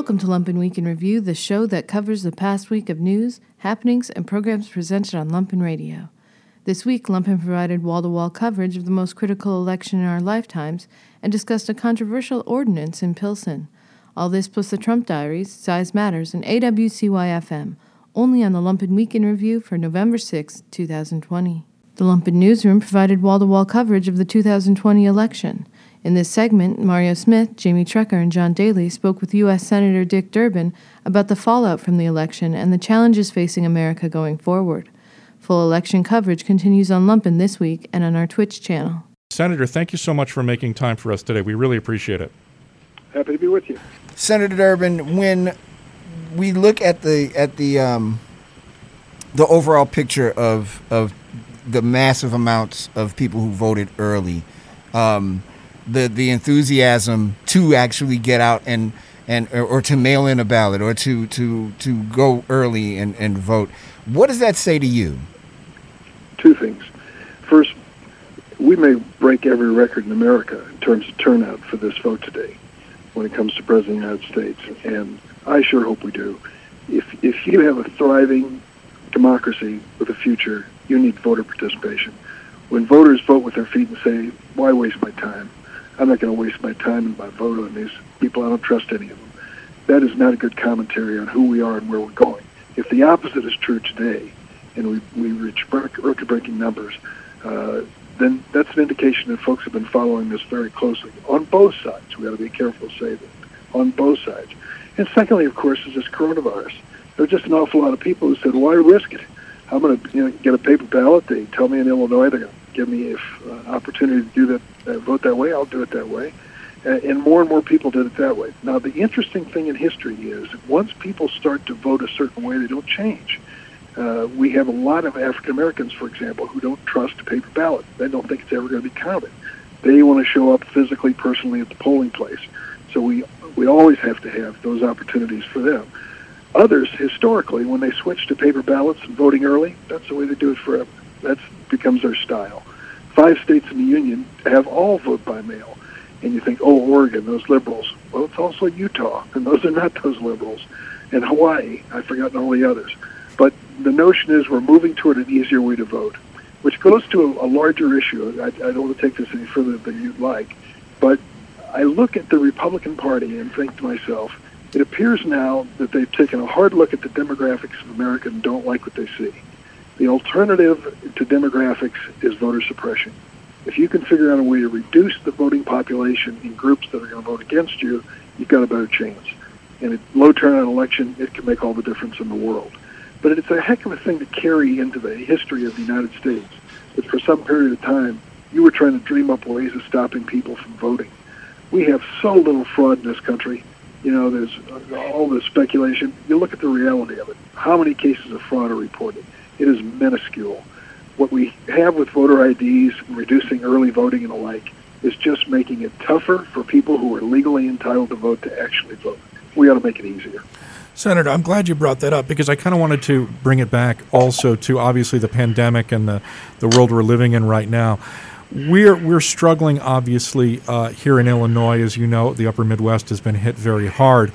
Welcome to Lumpen Week in Review, the show that covers the past week of news, happenings, and programs presented on Lumpen Radio. This week, Lumpen provided wall to wall coverage of the most critical election in our lifetimes and discussed a controversial ordinance in Pilsen. All this plus the Trump Diaries, Size Matters, and AWCY FM, only on the Lumpen Week in Review for November 6, 2020. The Lumpen Newsroom provided wall to wall coverage of the 2020 election. In this segment, Mario Smith, Jamie Trecker, and John Daly spoke with U.S. Senator Dick Durbin about the fallout from the election and the challenges facing America going forward. Full election coverage continues on Lumpen this week and on our Twitch channel. Senator, thank you so much for making time for us today. We really appreciate it. Happy to be with you. Senator Durbin, when we look at the at the um, the overall picture of of the massive amounts of people who voted early, um, the the enthusiasm to actually get out and and or, or, to mail in a ballot or to to to go early and, and vote. What does that say to you? Two things. First, we may break every record in America in terms of turnout for this vote today when it comes to President of the United States. And I sure hope we do. If, if you have a thriving democracy with a future, you need voter participation. When voters vote with their feet and say, why waste my time? I'm not going to waste my time and my vote on these people. I don't trust any of them. That is not a good commentary on who we are and where we're going. If the opposite is true today, and we, we reach record-breaking numbers, uh, then that's an indication that folks have been following this very closely on both sides. We got to be careful to say that on both sides. And secondly, of course, is this coronavirus. There are just an awful lot of people who said, "Why risk it? I'm going to you know, get a paper ballot." They tell me in Illinois they're going to give me if uh, opportunity to do that, uh, vote that way, I'll do it that way. Uh, and more and more people did it that way. Now, the interesting thing in history is once people start to vote a certain way, they don't change. Uh, we have a lot of African Americans, for example, who don't trust a paper ballot. They don't think it's ever going to be counted. They want to show up physically, personally at the polling place. So we we always have to have those opportunities for them. Others, historically, when they switch to paper ballots and voting early, that's the way they do it forever. That becomes their style. Five states in the union have all vote by mail. And you think, oh, Oregon, those liberals. Well, it's also Utah, and those are not those liberals. And Hawaii, I've forgotten all the others. But the notion is we're moving toward an easier way to vote, which goes to a larger issue. I, I don't want to take this any further than you'd like, but I look at the Republican Party and think to myself, it appears now that they've taken a hard look at the demographics of America and don't like what they see. The alternative to demographics is voter suppression. If you can figure out a way to reduce the voting population in groups that are going to vote against you, you've got a better chance. In a low turnout election, it can make all the difference in the world. But it's a heck of a thing to carry into the history of the United States. That for some period of time, you were trying to dream up ways of stopping people from voting. We have so little fraud in this country. You know, there's all this speculation. You look at the reality of it. How many cases of fraud are reported? It is minuscule. What we have with voter IDs, reducing early voting and the like, is just making it tougher for people who are legally entitled to vote to actually vote. We ought to make it easier. Senator, I'm glad you brought that up because I kind of wanted to bring it back also to obviously the pandemic and the, the world we're living in right now. We're, we're struggling, obviously, uh, here in Illinois. As you know, the upper Midwest has been hit very hard.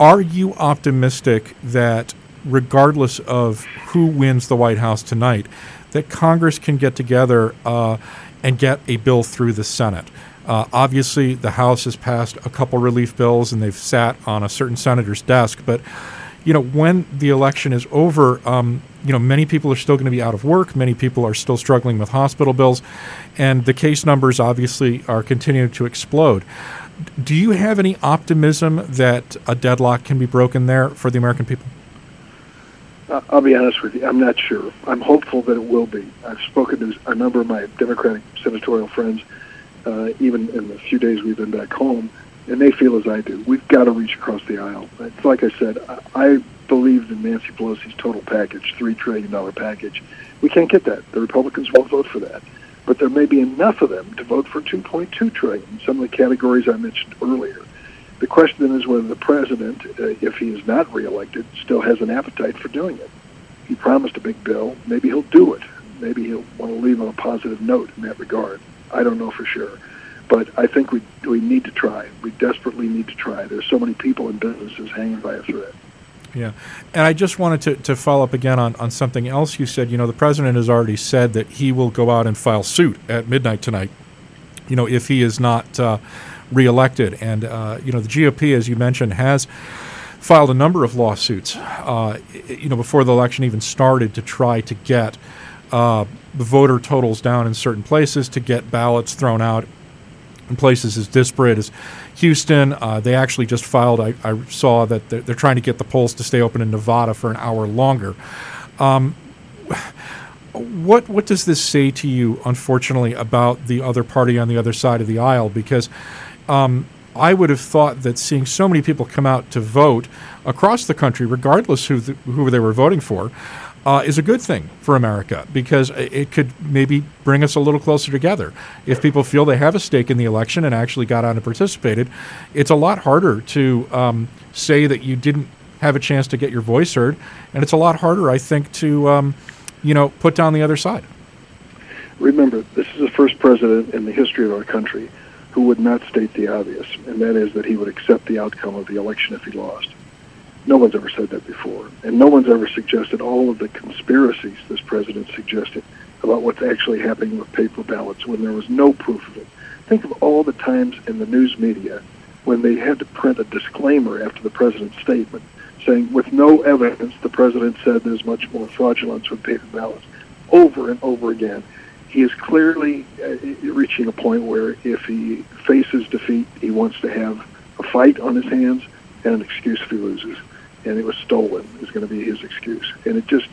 Are you optimistic that regardless of who wins the White House tonight, that Congress can get together uh, and get a bill through the Senate. Uh, obviously, the House has passed a couple relief bills and they've sat on a certain senator's desk. But, you know, when the election is over, um, you know, many people are still going to be out of work. Many people are still struggling with hospital bills. And the case numbers obviously are continuing to explode. Do you have any optimism that a deadlock can be broken there for the American people? I'll be honest with you. I'm not sure. I'm hopeful that it will be. I've spoken to a number of my Democratic senatorial friends, uh, even in the few days we've been back home, and they feel as I do. We've got to reach across the aisle. It's like I said. I believed in Nancy Pelosi's total package, three trillion dollar package. We can't get that. The Republicans won't vote for that, but there may be enough of them to vote for 2.2 trillion. Some of the categories I mentioned earlier. The question is whether the president, uh, if he is not reelected, still has an appetite for doing it. He promised a big bill. Maybe he'll do it. Maybe he'll want to leave on a positive note in that regard. I don't know for sure. But I think we we need to try. We desperately need to try. There's so many people and businesses hanging by a thread. Yeah. And I just wanted to, to follow up again on, on something else you said. You know, the president has already said that he will go out and file suit at midnight tonight, you know, if he is not uh, reelected. And, uh, you know, the GOP, as you mentioned, has filed a number of lawsuits, uh, you know, before the election even started to try to get uh, the voter totals down in certain places, to get ballots thrown out in places as disparate as Houston. Uh, they actually just filed, I, I saw that they're, they're, trying to get the polls to stay open in Nevada for an hour longer. Um, what what does this say to you, unfortunately, about the other party on the other side of the aisle? Because um, I would have thought that seeing so many people come out to vote across the country, regardless who the, who they were voting for, uh, is a good thing for America because it could maybe bring us a little closer together. If people feel they have a stake in the election and actually got out and participated, it's a lot harder to um, say that you didn't have a chance to get your voice heard, and it's a lot harder, I think, to um, you know put down the other side. Remember, this is the first president in the history of our country who would not state the obvious, and that is that he would accept the outcome of the election if he lost. No one's ever said that before. And no one's ever suggested all of the conspiracies this president suggested about what's actually happening with paper ballots when there was no proof of it. Think of all the times in the news media when they had to print a disclaimer after the president's statement saying, with no evidence, the president said there's much more fraudulence with paper ballots. Over and over again. He is clearly uh, reaching a point where if he faces defeat, he wants to have a fight on his hands and an excuse if he loses and it was stolen is going to be his excuse. And it just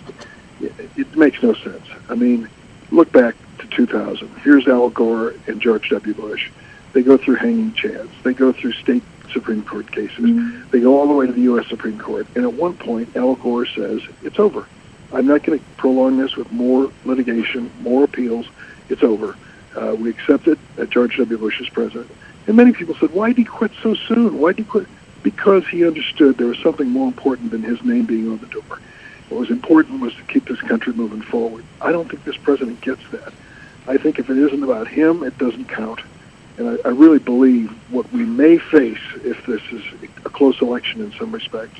it, it makes no sense. I mean, look back to 2000. Here's Al Gore and George W. Bush. They go through hanging chads. They go through state Supreme Court cases. Mm-hmm. They go all the way to the U.S. Supreme Court. And at one point, Al Gore says, it's over. I'm not going to prolong this with more litigation, more appeals. It's over. Uh, we accepted that George W. Bush is president. And many people said, why did he quit so soon? Why did he quit? because he understood there was something more important than his name being on the door. What was important was to keep this country moving forward. I don't think this president gets that. I think if it isn't about him, it doesn't count. And I, I really believe what we may face if this is a close election in some respects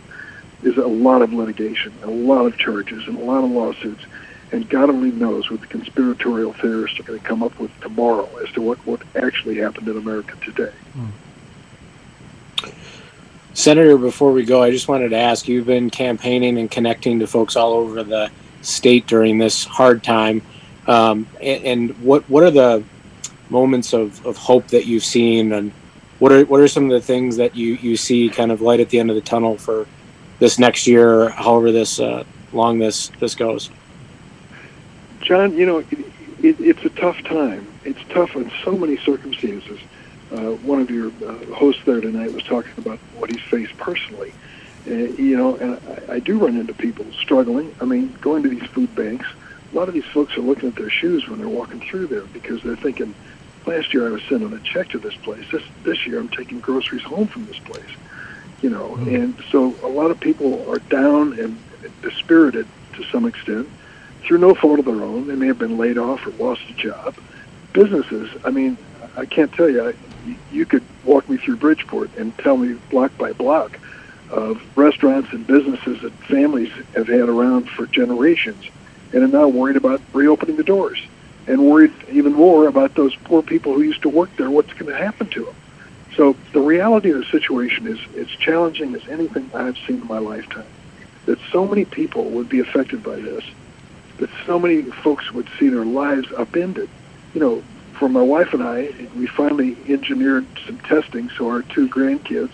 is a lot of litigation, a lot of charges, and a lot of lawsuits. And God only knows what the conspiratorial theorists are going to come up with tomorrow as to what, what actually happened in America today. Mm. Senator, before we go, I just wanted to ask you've been campaigning and connecting to folks all over the state during this hard time. Um, and, and, what, what are the moments of, of hope that you've seen? And what are, what are some of the things that you, you see kind of light at the end of the tunnel for this next year, however this uh, long this, this goes? John, you know, it, it, it's a tough time. It's tough in so many circumstances uh, one of your uh, hosts there tonight was talking about what he's faced personally. Uh, you know, and I, I do run into people struggling. I mean, going to these food banks, a lot of these folks are looking at their shoes when they're walking through there because they're thinking, last year I was sending a check to this place. This this year I'm taking groceries home from this place. You know, mm-hmm. and so a lot of people are down and dispirited to some extent through no fault of their own. They may have been laid off or lost a job. Businesses, I mean, I can't tell you. I, you could walk me through Bridgeport and tell me block by block of restaurants and businesses that families have had around for generations and are now worried about reopening the doors and worried even more about those poor people who used to work there, what's going to happen to them. So the reality of the situation is it's challenging as anything I've seen in my lifetime. That so many people would be affected by this, that so many folks would see their lives upended. You know, for my wife and I, we finally engineered some testing so our two grandkids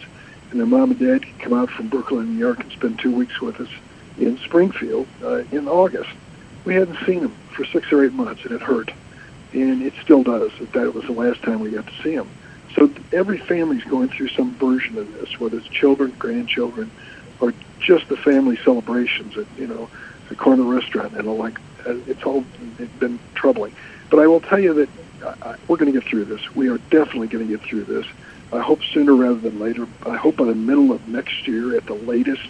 and their mom and dad could come out from Brooklyn, New York, and spend two weeks with us in Springfield uh, in August. We hadn't seen them for six or eight months, and it hurt, and it still does. That was the last time we got to see them. So every family's going through some version of this, whether it's children, grandchildren, or just the family celebrations at you know the corner restaurant and all like. Uh, it's all been troubling. But I will tell you that I, we're going to get through this. We are definitely going to get through this. I hope sooner rather than later. I hope by the middle of next year at the latest,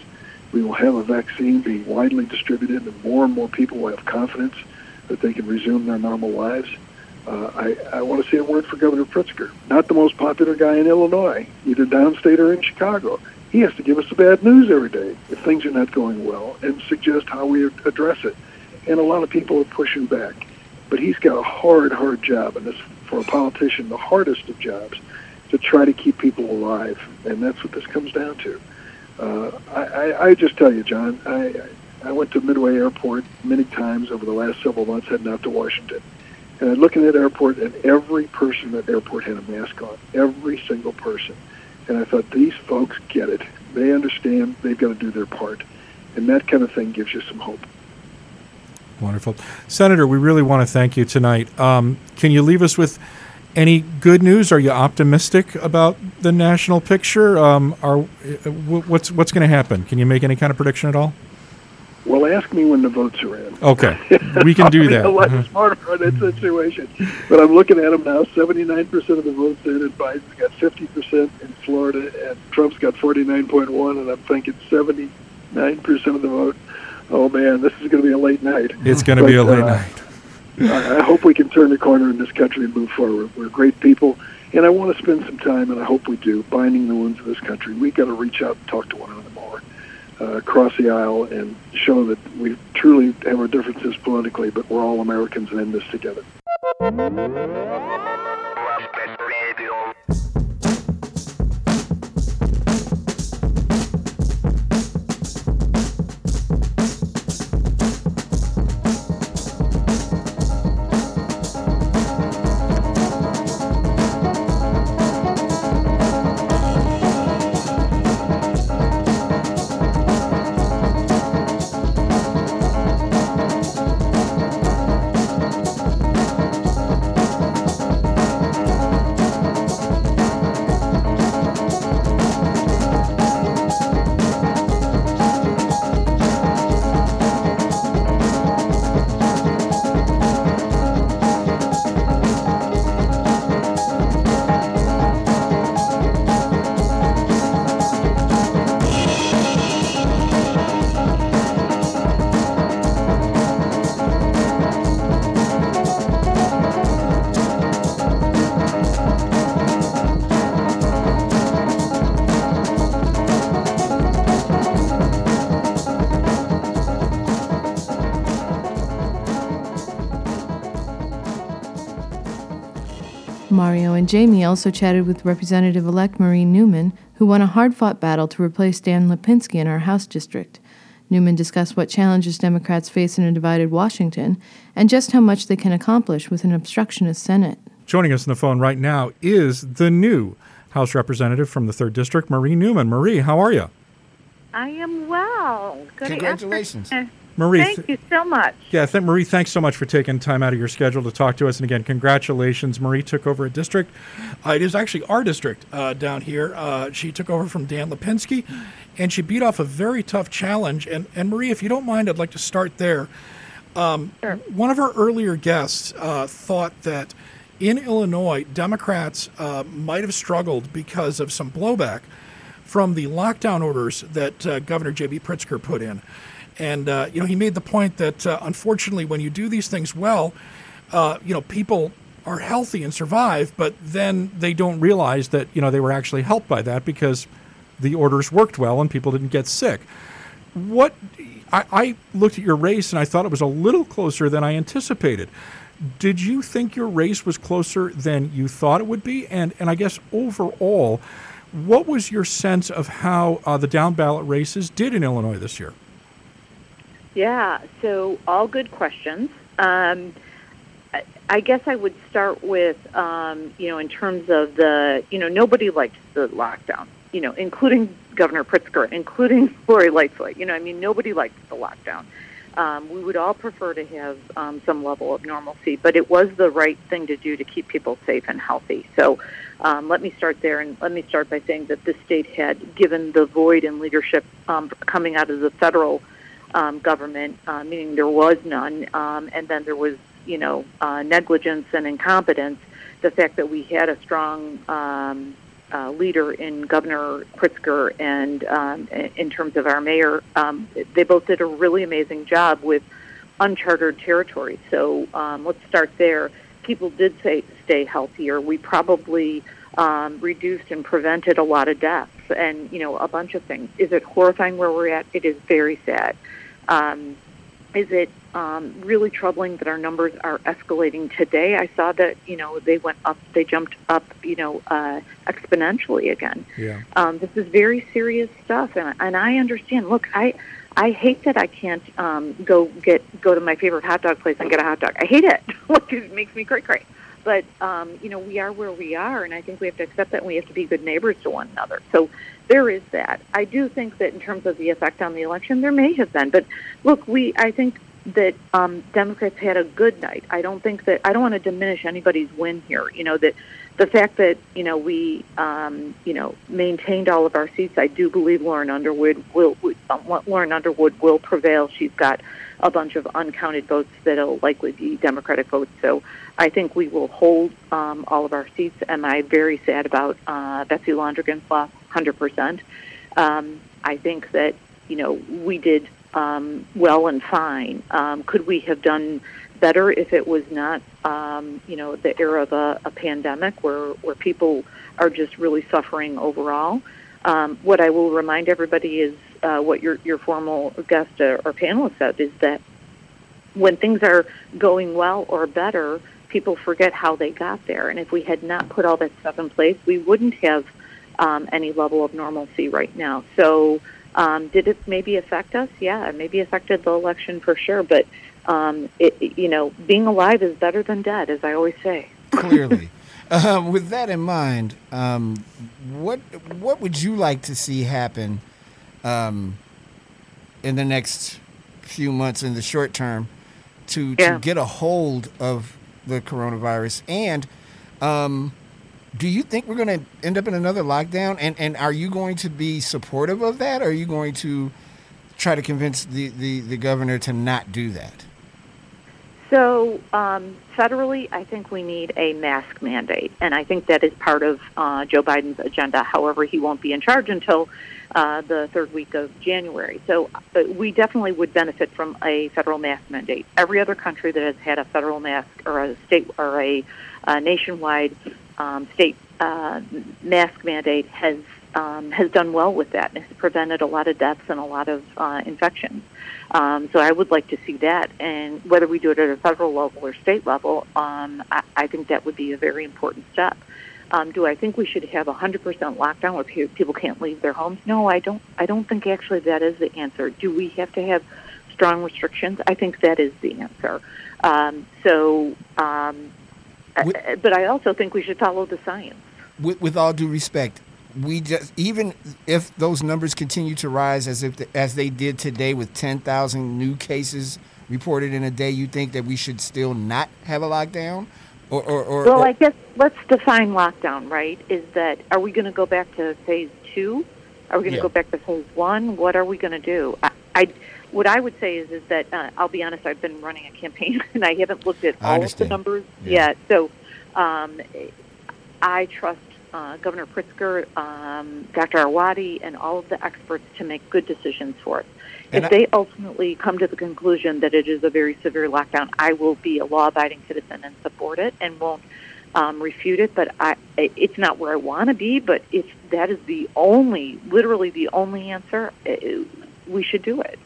we will have a vaccine being widely distributed and more and more people will have confidence that they can resume their normal lives. Uh, I, I want to say a word for Governor Pritzker. Not the most popular guy in Illinois, either downstate or in Chicago. He has to give us the bad news every day if things are not going well and suggest how we address it. And a lot of people are pushing back. But he's got a hard, hard job, and this for a politician, the hardest of jobs, to try to keep people alive. And that's what this comes down to. Uh, I, I, I just tell you, John, I, I went to Midway Airport many times over the last several months heading out to Washington. And I look at that airport, and every person at the airport had a mask on. Every single person. And I thought, these folks get it. They understand they've got to do their part. And that kind of thing gives you some hope. Wonderful. Senator, we really want to thank you tonight. Um, can you leave us with any good news? Are you optimistic about the national picture? Um, are, what's, what's going to happen? Can you make any kind of prediction at all? Well, ask me when the votes are in. Okay, we can do that. a lot smarter on that situation. But I'm looking at them now. 79% of the votes in, and Biden's got 50% in Florida, and Trump's got 49.1, and I'm thinking 79% of the vote. Oh man, this is going to be a late night. It's going to be a late uh, night. I hope we can turn the corner in this country and move forward. We're great people, and I want to spend some time, and I hope we do, binding the wounds of this country. We've got to reach out and talk to one another across the aisle and show that we truly have our differences politically, but we're all Americans and in this together. And Jamie also chatted with Representative elect Marie Newman, who won a hard fought battle to replace Dan Lipinski in our House district. Newman discussed what challenges Democrats face in a divided Washington and just how much they can accomplish with an obstructionist Senate. Joining us on the phone right now is the new House representative from the 3rd District, Marie Newman. Marie, how are you? I am well. Good Congratulations. Marie, thank you so much. Yeah, th- Marie, thanks so much for taking time out of your schedule to talk to us. And again, congratulations. Marie took over a district. Uh, it is actually our district uh, down here. Uh, she took over from Dan Lipinski, and she beat off a very tough challenge. And, and Marie, if you don't mind, I'd like to start there. Um, sure. One of our earlier guests uh, thought that in Illinois, Democrats uh, might have struggled because of some blowback from the lockdown orders that uh, Governor J.B. Pritzker put in. And uh, you know, he made the point that uh, unfortunately, when you do these things well, uh, you know, people are healthy and survive, but then they don't realize that you know they were actually helped by that because the orders worked well and people didn't get sick. What I, I looked at your race and I thought it was a little closer than I anticipated. Did you think your race was closer than you thought it would be? And and I guess overall, what was your sense of how uh, the down ballot races did in Illinois this year? Yeah, so all good questions. Um, I guess I would start with, um, you know, in terms of the, you know, nobody liked the lockdown, you know, including Governor Pritzker, including Lori Lightfoot. You know, I mean, nobody liked the lockdown. Um, we would all prefer to have um, some level of normalcy, but it was the right thing to do to keep people safe and healthy. So um, let me start there, and let me start by saying that the state had, given the void in leadership um, coming out of the federal um, government, uh, meaning there was none, um, and then there was, you know, uh, negligence and incompetence. The fact that we had a strong um, uh, leader in Governor Pritzker and um, in terms of our mayor, um, they both did a really amazing job with uncharted territory. So um, let's start there. people did say stay healthier. We probably um, reduced and prevented a lot of deaths and you know a bunch of things. Is it horrifying where we're at? It is very sad. Um, is it um, really troubling that our numbers are escalating today? I saw that you know they went up, they jumped up, you know, uh, exponentially again. Yeah. Um, this is very serious stuff, and and I understand. Look, I I hate that I can't um, go get go to my favorite hot dog place and get a hot dog. I hate it. like it makes me cray cray. But um, you know, we are where we are, and I think we have to accept that. and We have to be good neighbors to one another. So there is that. I do think that in terms of the effect on the election, there may have been. But look, we I think that um, Democrats had a good night. I don't think that I don't want to diminish anybody's win here. You know that the fact that you know we um, you know maintained all of our seats. I do believe Lauren Underwood will um, Lauren Underwood will prevail. She's got a bunch of uncounted votes that'll likely be Democratic votes. So I think we will hold um, all of our seats. and I'm very sad about uh, Betsy Londrigan's loss? Hundred percent. Um, I think that you know we did um, well and fine. Um, could we have done better if it was not, um, you know, the era of a, a pandemic where where people are just really suffering overall? Um, what I will remind everybody is uh, what your your formal guest or, or panelist said is that when things are going well or better, people forget how they got there. And if we had not put all that stuff in place, we wouldn't have um, any level of normalcy right now. So um, did it maybe affect us? Yeah, it maybe affected the election for sure. But um, it, you know, being alive is better than dead, as I always say. Clearly. Um, with that in mind, um, what what would you like to see happen um, in the next few months in the short term to Yeah. to get a hold of the coronavirus? And um, do you think we're going to end up in another lockdown? And and are you going to be supportive of that? Or are you going to try to convince the, the, the governor to not do that? So, um, federally, I think we need a mask mandate, and I think that is part of uh, Joe Biden's agenda. However, he won't be in charge until uh, the third week of January. So, uh, we definitely would benefit from a federal mask mandate. Every other country that has had a federal mask or a state or a, uh nationwide um, state uh, mask mandate has um, has done well with that and has prevented a lot of deaths and a lot of uh, infections. Um, so I would like to see that, and whether we do it at a federal level or state level, um, I, I think that would be a very important step. Um, do I think we should have a 100% lockdown where pe- people can't leave their homes? No, I don't. I don't think actually that is the answer. Do we have to have strong restrictions? I think that is the answer. Um, so, um, Wi- uh, but I also think we should follow the science. with, with all due respect, we just even if those numbers continue to rise as if as they did today with ten thousand new cases reported in a day, you think that we should still not have a lockdown, or or, or, Well, I guess let's define lockdown, right? Is that are we going to go back to phase two? Are we going to Yeah. go back to phase one? What are we going to do? I, I, what I would say is, is that uh, I'll be honest. I've been running a campaign, and I haven't looked at all of the numbers Yeah. yet. So, um, I trust uh, Governor Pritzker, um, Dr. Arwady, and all of the experts to make good decisions for us. And if I- they ultimately come to the conclusion that it is a very severe lockdown, I will be a law-abiding citizen and support it, and won't um, refute it. But I, it's not where I want to be. But if that is the only, literally the only answer, eh, we should do it.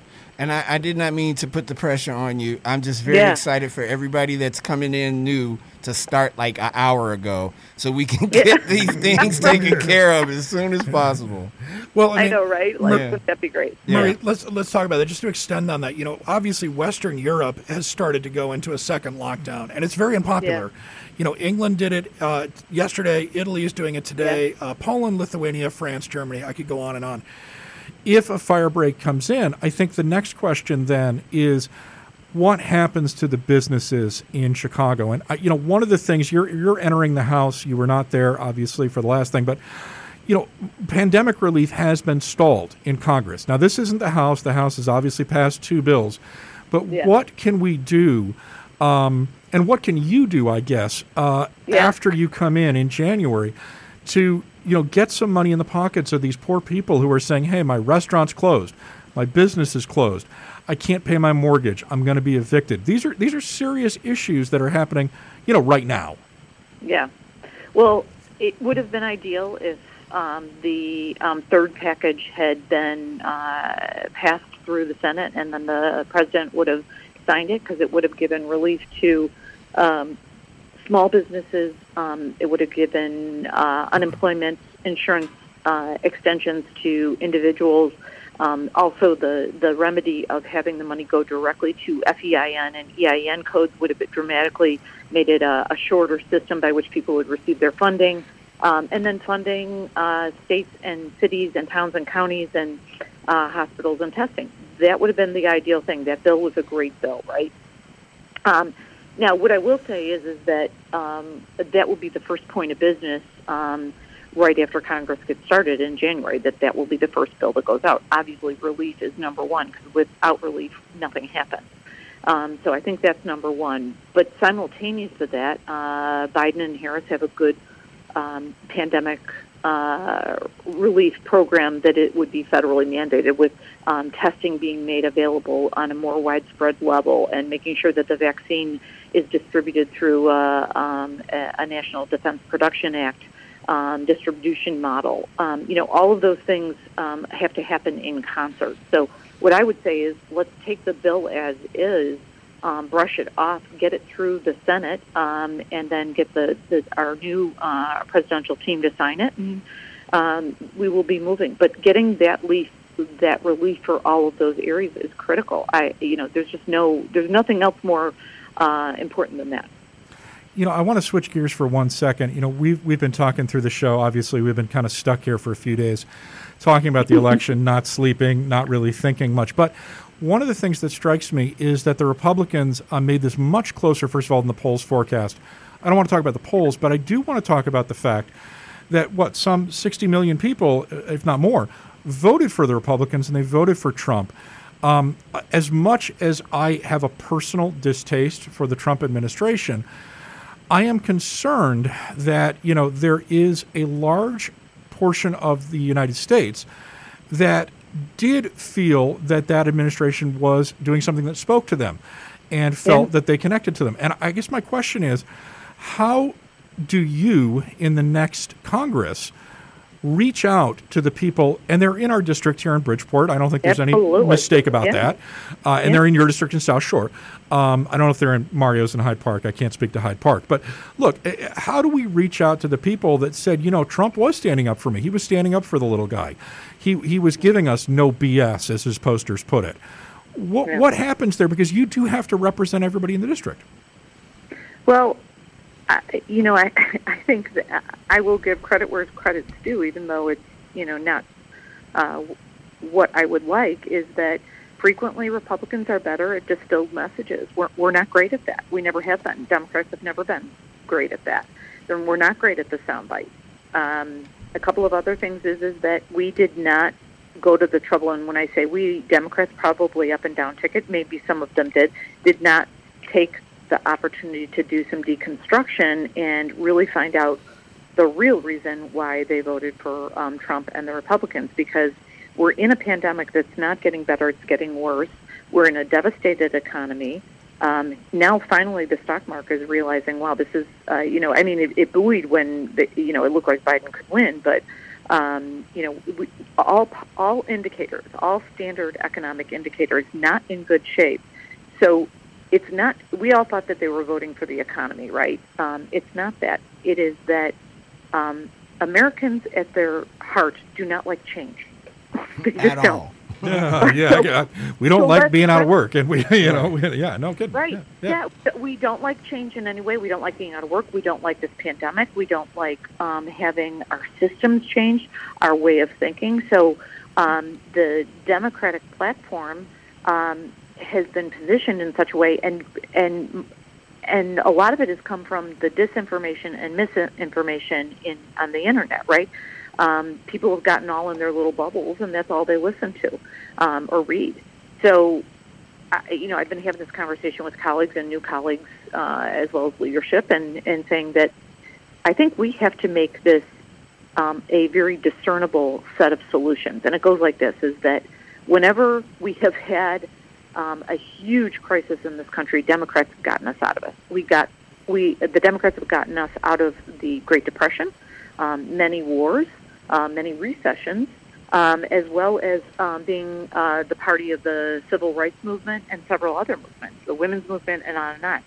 And I, I did not mean to put the pressure on you. I'm just very Yeah. excited for everybody that's coming in new to start like an hour ago, so we can get these things taken care of as soon as possible. Well, I, I, know, right? Like, Yeah. wouldn't be great? Yeah. Marie, let's let's talk about that. Just to extend on that, you know, obviously Western Europe has started to go into a second lockdown, and it's very unpopular. You know, England did it uh, yesterday. Italy is doing it today. Uh, Poland, Lithuania, France, Germany. I could go on and on. If a fire break comes in, I think the next question then is what happens to the businesses in Chicago? And uh, you know, one of the things you're you're entering the house. You were not there, obviously, for the last thing, but you know, pandemic relief has been stalled in Congress. Now, this isn't the House. The House has obviously passed two bills, but Yeah. what can we do? Um, and what can you do? I guess uh, Yeah. after you come in in January to you know get some money in the pockets of these poor people who are saying, "Hey, my restaurant's closed." My business is closed. I can't pay my mortgage. I'm going to be evicted. These are these are serious issues that are happening, you know, right now. Yeah. Well, it would have been ideal if um, the um, third package had been uh, passed through the Senate, and then the president would have signed it because it would have given relief to um, small businesses. Um, it would have given uh, unemployment insurance uh, extensions to individuals. Um, also, the, the remedy of having the money go directly to FEIN and EIN codes would have dramatically made it a, a shorter system by which people would receive their funding. Um, and then funding uh, states and cities and towns and counties and uh, hospitals and testing. That would have been the ideal thing. That bill was a great bill, right? Um, now, what I will say is, is that um, that will be the first point of business um, right after Congress gets started in January. That that will be the first bill that goes out. Obviously, relief is number one because without relief, nothing happens. Um, so I think that's number one. But simultaneous to that, uh, Biden and Harris have a good um, pandemic uh, relief program that it would be federally mandated with um, testing being made available on a more widespread level and making sure that the vaccine is distributed through uh, um, a, National Defense Production Act um, distribution model. Um, you know, all of those things um, have to happen in concert. So what I would say is let's take the bill as is um, brush it off, get it through the Senate, um, and then get the, the our new uh, presidential team to sign it, and um, we will be moving. But getting that relief, that relief for all of those areas is critical. I, you know, there's just no, there's nothing else more uh, important than that. You know, I want to switch gears for one second. You know, we've we've been talking through the show. Obviously, we've been kind of stuck here for a few days, talking about the election, not sleeping, not really thinking much. But one of the things that strikes me is that the Republicans uh, made this much closer, first of all, than the polls forecast. I don't want to talk about the polls, but I do want to talk about the fact that what some 60 million people, uh, if not more, voted for the Republicans and they voted for Trump. Um, as much as I have a personal distaste for the Trump administration, I am concerned that you know there is a large portion of the United States that did feel that that administration was doing something that spoke to them and felt yeah. that they connected to them. And I guess my question is how do you, in the next Congress, reach out to the people, and they're in our district here in Bridgeport. I don't think there's Absolutely. any mistake about yeah. that. Uh, and yeah. they're in your district in South Shore. Um, I don't know if they're in Mario's in Hyde Park. I can't speak to Hyde Park. But look, eh, eh, how do we reach out to the people that said, you know, Trump was standing up for me? He was standing up for the little guy. He, he was giving us no BS, as his posters put it. What, yeah. what happens there? Because you do have to represent everybody in the district. Well, I, you know, I I think that I will give credit where credit's due, even though it's you know not uh, what I would like. Is that frequently Republicans are better at distilled messages. We're we're not great at that. We never have been. Democrats have never been great at that. Then we're not great at the soundbite. Um, a couple of other things is is that we did not go to the trouble, and when I say we, Democrats probably up and down ticket, maybe some of them did, did not take the opportunity to do some deconstruction and really find out the real reason why they voted for um, Trump and the Republicans because we're in a pandemic that's not getting better, it's getting worse. We're in a devastated economy. Um, now, finally, the stock market is realizing, wow, this is, uh, you know, I mean, it, it buoyed when, the, you know, it looked like Biden could win, but, um, you know, we, all all indicators, all standard economic indicators, not in good shape. So it's not. We all thought that they were voting for the economy, right? Um, it's not that. It is that um, Americans, at their heart, do not like change. they just at don't. All. Yeah, yeah. so, we don't so like being out of work, and we, you know, we, yeah, no kidding. Right. Yeah, yeah. yeah, we don't like change in any way. We don't like being out of work. We don't like this pandemic. We don't like um, having our systems changed, our way of thinking. So um, the Democratic platform um, has been positioned in such a way, and and and a lot of it has come from the disinformation and misinformation in on the internet, right? Um, people have gotten all in their little bubbles, and that's all they listen to um, or read. So, I, you know, I've been having this conversation with colleagues and new colleagues, uh, as well as leadership, and and saying that I think we have to make this um, a very discernible set of solutions, and it goes like this: is that whenever we have had um, a huge crisis in this country, Democrats have gotten us out of it. We got we the Democrats have gotten us out of the Great Depression, um, many wars, uh, many recessions, um, as well as um, being uh, the party of the civil rights movement and several other movements, the women's movement, and on and on.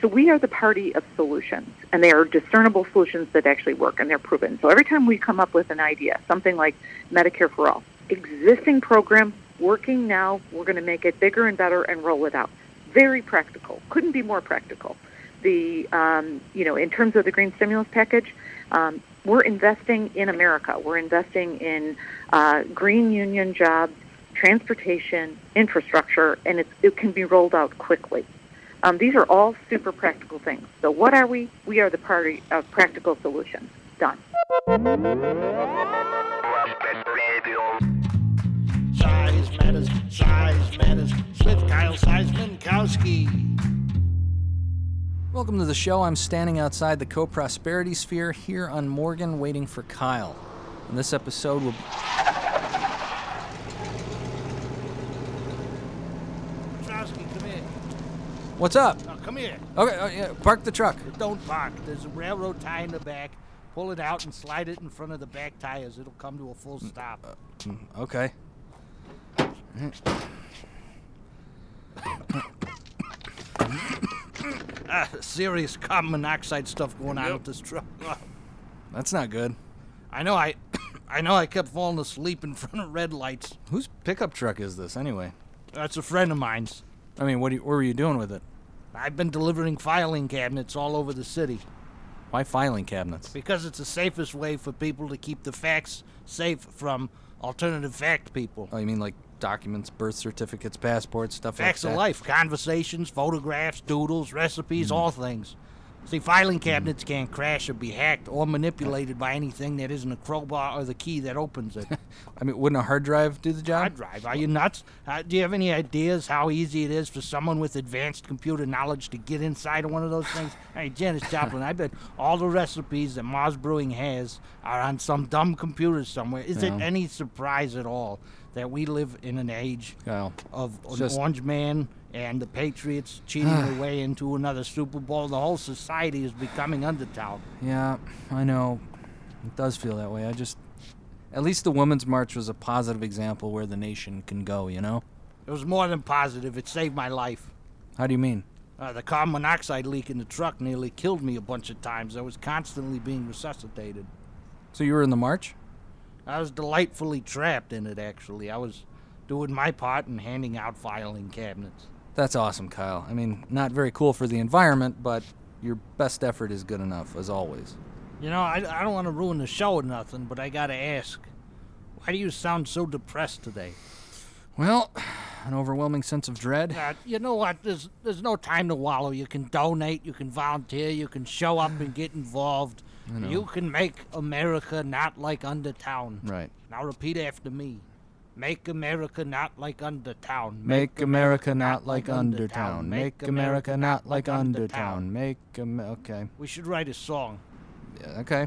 So we are the party of solutions, and they are discernible solutions that actually work, and they're proven. So every time we come up with an idea, something like Medicare for all, existing program, working now, we're going to make it bigger and better and roll it out. Very practical. Couldn't be more practical. The um, you know, in terms of the green stimulus package, um, we're investing in America. We're investing in uh, green union jobs, transportation, infrastructure, and it, can be rolled out quickly. Um, these are all super practical things. So what are we? We are the party of practical solutions. Done. Matters, size matters. With Kyle Seismankowski. Welcome to the show. I'm standing outside the Co Prosperity Sphere here on Morgan, waiting for Kyle. And this episode will. Trosky, come here. What's up? Come here. Okay, oh, yeah, park the truck. Don't park. There's a railroad tie in the back. Pull it out and slide it in front of the back tires. It'll come to a full stop. Mm, Okay. Ah, serious carbon monoxide stuff going on with this truck. That's not good. I know. I, I know. I kept falling asleep in front of red lights. Whose pickup truck is this anyway? That's a friend of mine's. I mean, what, do you, what were you doing with it? I've been delivering filing cabinets all over the city Why filing cabinets? because it's the safest way for people to keep the facts safe from alternative fact people. Oh, you mean like documents, birth certificates, passports, stuff Facts like of that? life, conversations, photographs, doodles, recipes, all things. See, filing cabinets can't crash or be hacked or manipulated by anything that isn't a crowbar or the key that opens it. I mean, wouldn't a hard drive do the job? Hard drive, are you nuts? Uh, do you have any ideas how easy it is for someone with advanced computer knowledge to get inside of one of those things? Hey, Janis Joplin, I bet all the recipes that Marz Brewing has are on some dumb computer somewhere. Is it Yeah. any surprise at all that we live in an age of an Just- orange man and the Patriots cheating their way into another Super Bowl. The whole society is becoming Undertown. yeah, I know. It does feel that way. I just. At least the Women's March was a positive example where the nation can go, you know? It was more than positive. It saved my life. How do you mean? Uh, the carbon monoxide leak in the truck nearly killed me a bunch of times. I was constantly being resuscitated. So you were in the march? I was delightfully trapped in it, actually. I was doing my part and handing out filing cabinets. That's awesome, Kyle. I mean, not very cool for the environment, but your best effort is good enough, as always. You know, I, I don't want to ruin the show or nothing, but I gotta ask why do you sound so depressed today? Well, an overwhelming sense of dread. Uh, you know what? There's there's no time to wallow. You can donate, you can volunteer, you can show up and get involved. Know. You can make America not like Undertown. Right. Now repeat after me. Make America not like Undertown. Make America not like Undertown. Make America not like Undertown. Make Am- okay. We should write a song. Yeah, okay.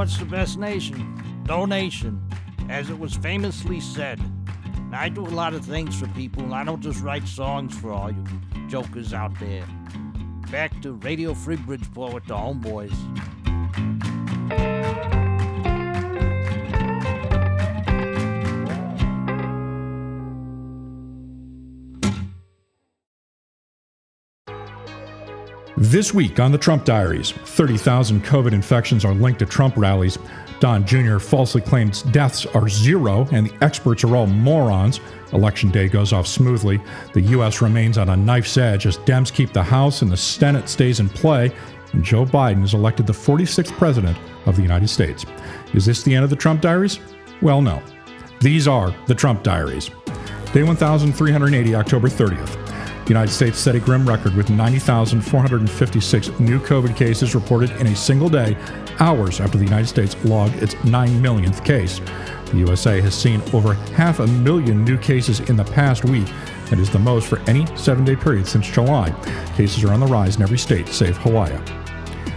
What's the best nation? Donation, as it was famously said. Now, I do a lot of things for people, and I don't just write songs for all you jokers out there. Back to Radio Free Bridgeport with the Homeboys. This week on the Trump Diaries, 30,000 COVID infections are linked to Trump rallies. Don Jr. falsely claims deaths are zero and the experts are all morons. Election day goes off smoothly. The U.S. remains on a knife's edge as Dems keep the House and the Senate stays in play. And Joe Biden is elected the 46th president of the United States. Is this the end of the Trump Diaries? Well, no. These are the Trump Diaries. Day 1380, October 30th. United States set a grim record with 90,456 new COVID cases reported in a single day, hours after the United States logged its 9 millionth case. The USA has seen over half a million new cases in the past week. That is the most for any seven day period since July. Cases are on the rise in every state save Hawaii.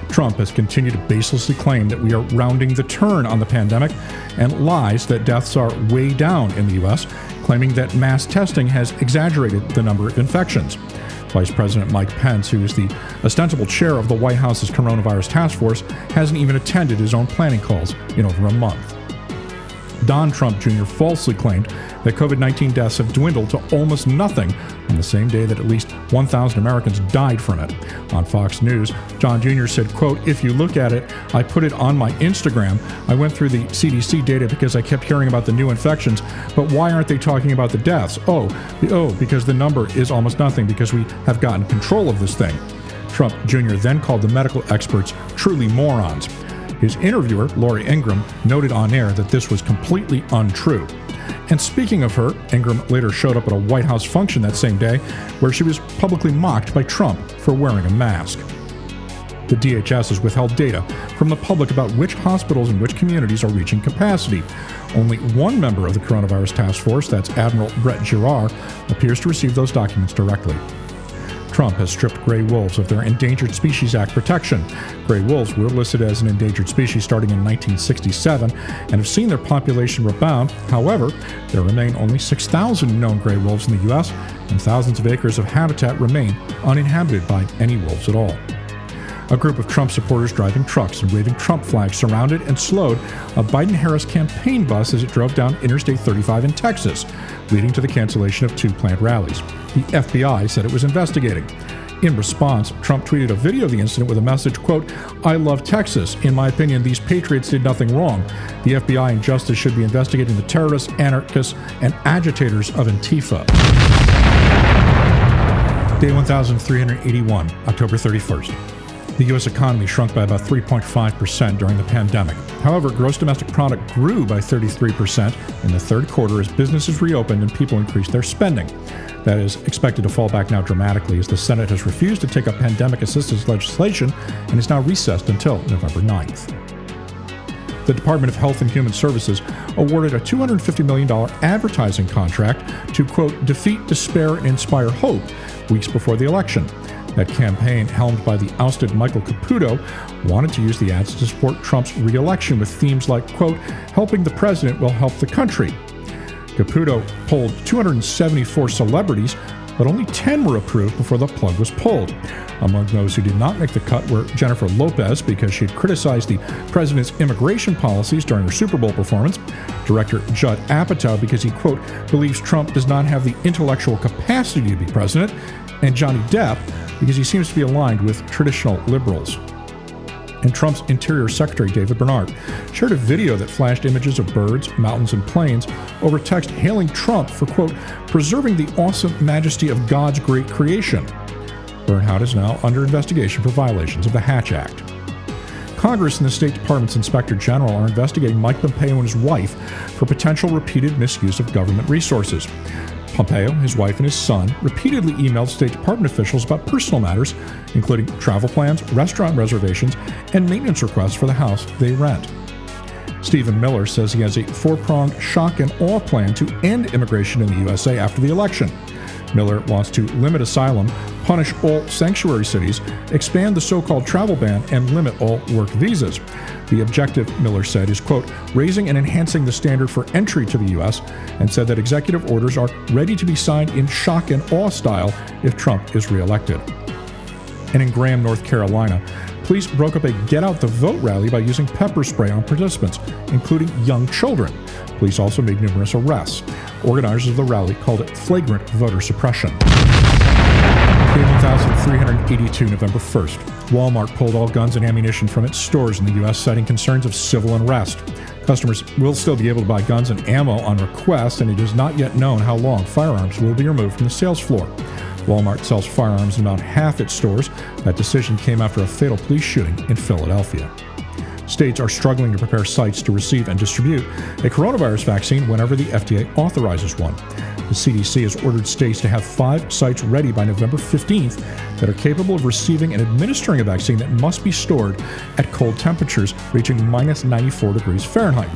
Trump has continued to baselessly claim that we are rounding the turn on the pandemic and lies that deaths are way down in the U.S., claiming that mass testing has exaggerated the number of infections. Vice President Mike Pence, who is the ostensible chair of the White House's coronavirus task force, hasn't even attended his own planning calls in over a month. Don Trump Jr. falsely claimed that COVID 19 deaths have dwindled to almost nothing on the same day that at least 1,000 Americans died from it. On Fox News, Don Jr. said, quote, If you look at it, I put it on my Instagram. I went through the CDC data because I kept hearing about the new infections, but why aren't they talking about the deaths? Oh, the, oh, because the number is almost nothing because we have gotten control of this thing. Trump Jr. then called the medical experts truly morons. His interviewer, Laura Ingraham, noted on air that this was completely untrue. And speaking of her, Ingraham later showed up at a White House function that same day where she was publicly mocked by Trump for wearing a mask. The DHS has withheld data from the public about which hospitals and which communities are reaching capacity. Only one member of the coronavirus task force, that's Admiral Brett Giroir, appears to receive those documents directly. Trump has stripped gray wolves of their Endangered Species Act protection. Gray wolves were listed as an endangered species starting in 1967 and have seen their population rebound. However, there remain only 6,000 known gray wolves in the U.S., and thousands of acres of habitat remain uninhabited by any wolves at all. A group of Trump supporters driving trucks and waving Trump flags surrounded and slowed a Biden Harris campaign bus as it drove down Interstate 35 in Texas, leading to the cancellation of two planned rallies. The FBI said it was investigating. In response, Trump tweeted a video of the incident with a message, quote, I love Texas. In my opinion, these patriots did nothing wrong. The FBI and justice should be investigating the terrorists, anarchists, and agitators of Antifa. Day 1381, October 31st. The U.S. economy shrunk by about 3.5% during the pandemic. However, gross domestic product grew by 33% in the third quarter as businesses reopened and people increased their spending. That is expected to fall back now dramatically as the Senate has refused to take up pandemic assistance legislation and is now recessed until November 9th. The Department of Health and Human Services awarded a $250 million advertising contract to, quote, defeat despair and inspire hope weeks before the election. That campaign, helmed by the ousted Michael Caputo, wanted to use the ads to support Trump's reelection with themes like, quote, helping the president will help the country. Caputo polled 274 celebrities, but only 10 were approved before the plug was pulled. Among those who did not make the cut were Jennifer Lopez because she had criticized the president's immigration policies during her Super Bowl performance, director Judd Apatow because he, quote, believes Trump does not have the intellectual capacity to be president, and Johnny Depp because he seems to be aligned with traditional liberals. And Trump's Interior Secretary David Bernhardt shared a video that flashed images of birds, mountains, and plains over text hailing Trump for, quote, preserving the awesome majesty of God's great creation. Bernhardt is now under investigation for violations of the Hatch Act. Congress and the State Department's Inspector General are investigating Mike Pompeo and his wife for potential repeated misuse of government resources. Pompeo, his wife, and his son repeatedly emailed State Department officials about personal matters, including travel plans, restaurant reservations, and maintenance requests for the house they rent. Stephen Miller says he has a four pronged shock and awe plan to end immigration in the USA after the election. Miller wants to limit asylum, punish all sanctuary cities, expand the so called travel ban, and limit all work visas. The objective, Miller said, is, quote, raising and enhancing the standard for entry to the U.S., and said that executive orders are ready to be signed in shock and awe style if Trump is reelected. And in Graham, North Carolina, police broke up a Get Out the Vote rally by using pepper spray on participants, including young children. Police also made numerous arrests. Organizers of the rally called it flagrant voter suppression. Day 1382, November 1st. Walmart pulled all guns and ammunition from its stores in the U.S., citing concerns of civil unrest. Customers will still be able to buy guns and ammo on request, and it is not yet known how long firearms will be removed from the sales floor. Walmart sells firearms in about half its stores. That decision came after a fatal police shooting in Philadelphia. States are struggling to prepare sites to receive and distribute a coronavirus vaccine whenever the FDA authorizes one. The CDC has ordered states to have five sites ready by November 15th that are capable of receiving and administering a vaccine that must be stored at cold temperatures reaching minus 94 degrees Fahrenheit.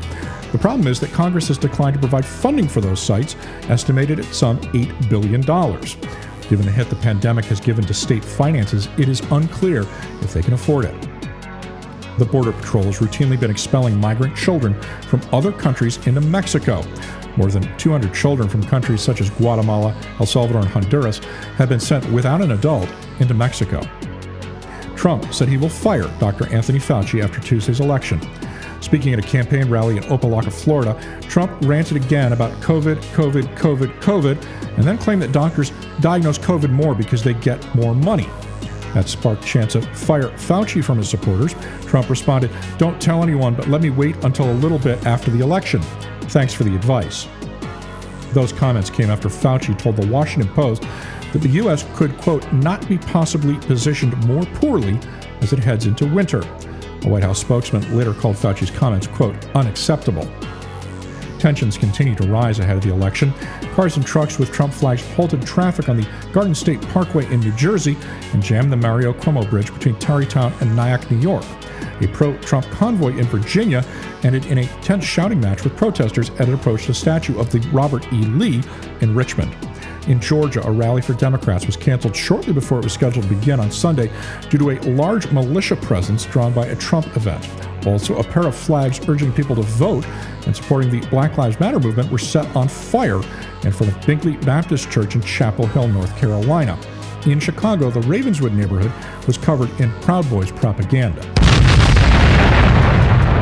The problem is that Congress has declined to provide funding for those sites, estimated at some $8 billion. Given the hit the pandemic has given to state finances, it is unclear if they can afford it. The Border Patrol has routinely been expelling migrant children from other countries into Mexico. More than 200 children from countries such as Guatemala, El Salvador, and Honduras have been sent without an adult into Mexico. Trump said he will fire Dr. Anthony Fauci after Tuesday's election. Speaking at a campaign rally in Opa-locka, Florida, Trump ranted again about COVID, COVID, COVID, COVID, and then claimed that doctors diagnose COVID more because they get more money. That sparked chants of fire Fauci from his supporters. Trump responded, Don't tell anyone, but let me wait until a little bit after the election. Thanks for the advice. Those comments came after Fauci told the Washington Post that the U.S. could, quote, not be possibly positioned more poorly as it heads into winter. A White House spokesman later called Fauci's comments, quote, unacceptable. Tensions continue to rise ahead of the election. Cars and trucks with Trump flags halted traffic on the Garden State Parkway in New Jersey and jammed the Mario Cuomo Bridge between Tarrytown and Nyack, New York. A pro Trump convoy in Virginia ended in a tense shouting match with protesters as it approached the statue of the Robert E. Lee in Richmond. In Georgia, a rally for Democrats was canceled shortly before it was scheduled to begin on Sunday due to a large militia presence drawn by a Trump event. Also, a pair of flags urging people to vote and supporting the Black Lives Matter movement were set on fire in front of Binkley Baptist Church in Chapel Hill, North Carolina. In Chicago, the Ravenswood neighborhood was covered in Proud Boys propaganda.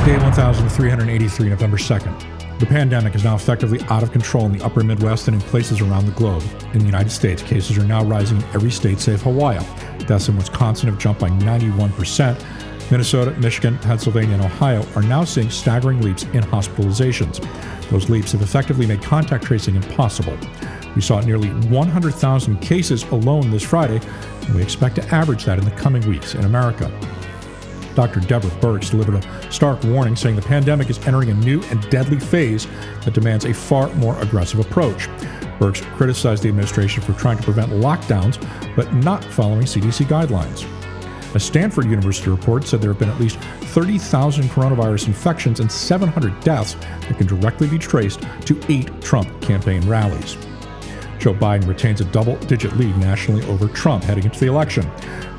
Day 1383, November 2nd. The pandemic is now effectively out of control in the upper Midwest and in places around the globe. In the United States, cases are now rising in every state save Hawaii. Deaths in Wisconsin have jumped by 91%. Minnesota, Michigan, Pennsylvania, and Ohio are now seeing staggering leaps in hospitalizations. Those leaps have effectively made contact tracing impossible. We saw nearly 100,000 cases alone this Friday, and we expect to average that in the coming weeks in America. Dr. Deborah Birx delivered a stark warning saying the pandemic is entering a new and deadly phase that demands a far more aggressive approach. Birx criticized the administration for trying to prevent lockdowns but not following CDC guidelines. A Stanford University report said there have been at least 30,000 coronavirus infections and 700 deaths that can directly be traced to eight Trump campaign rallies. Joe Biden retains a double digit lead nationally over Trump heading into the election.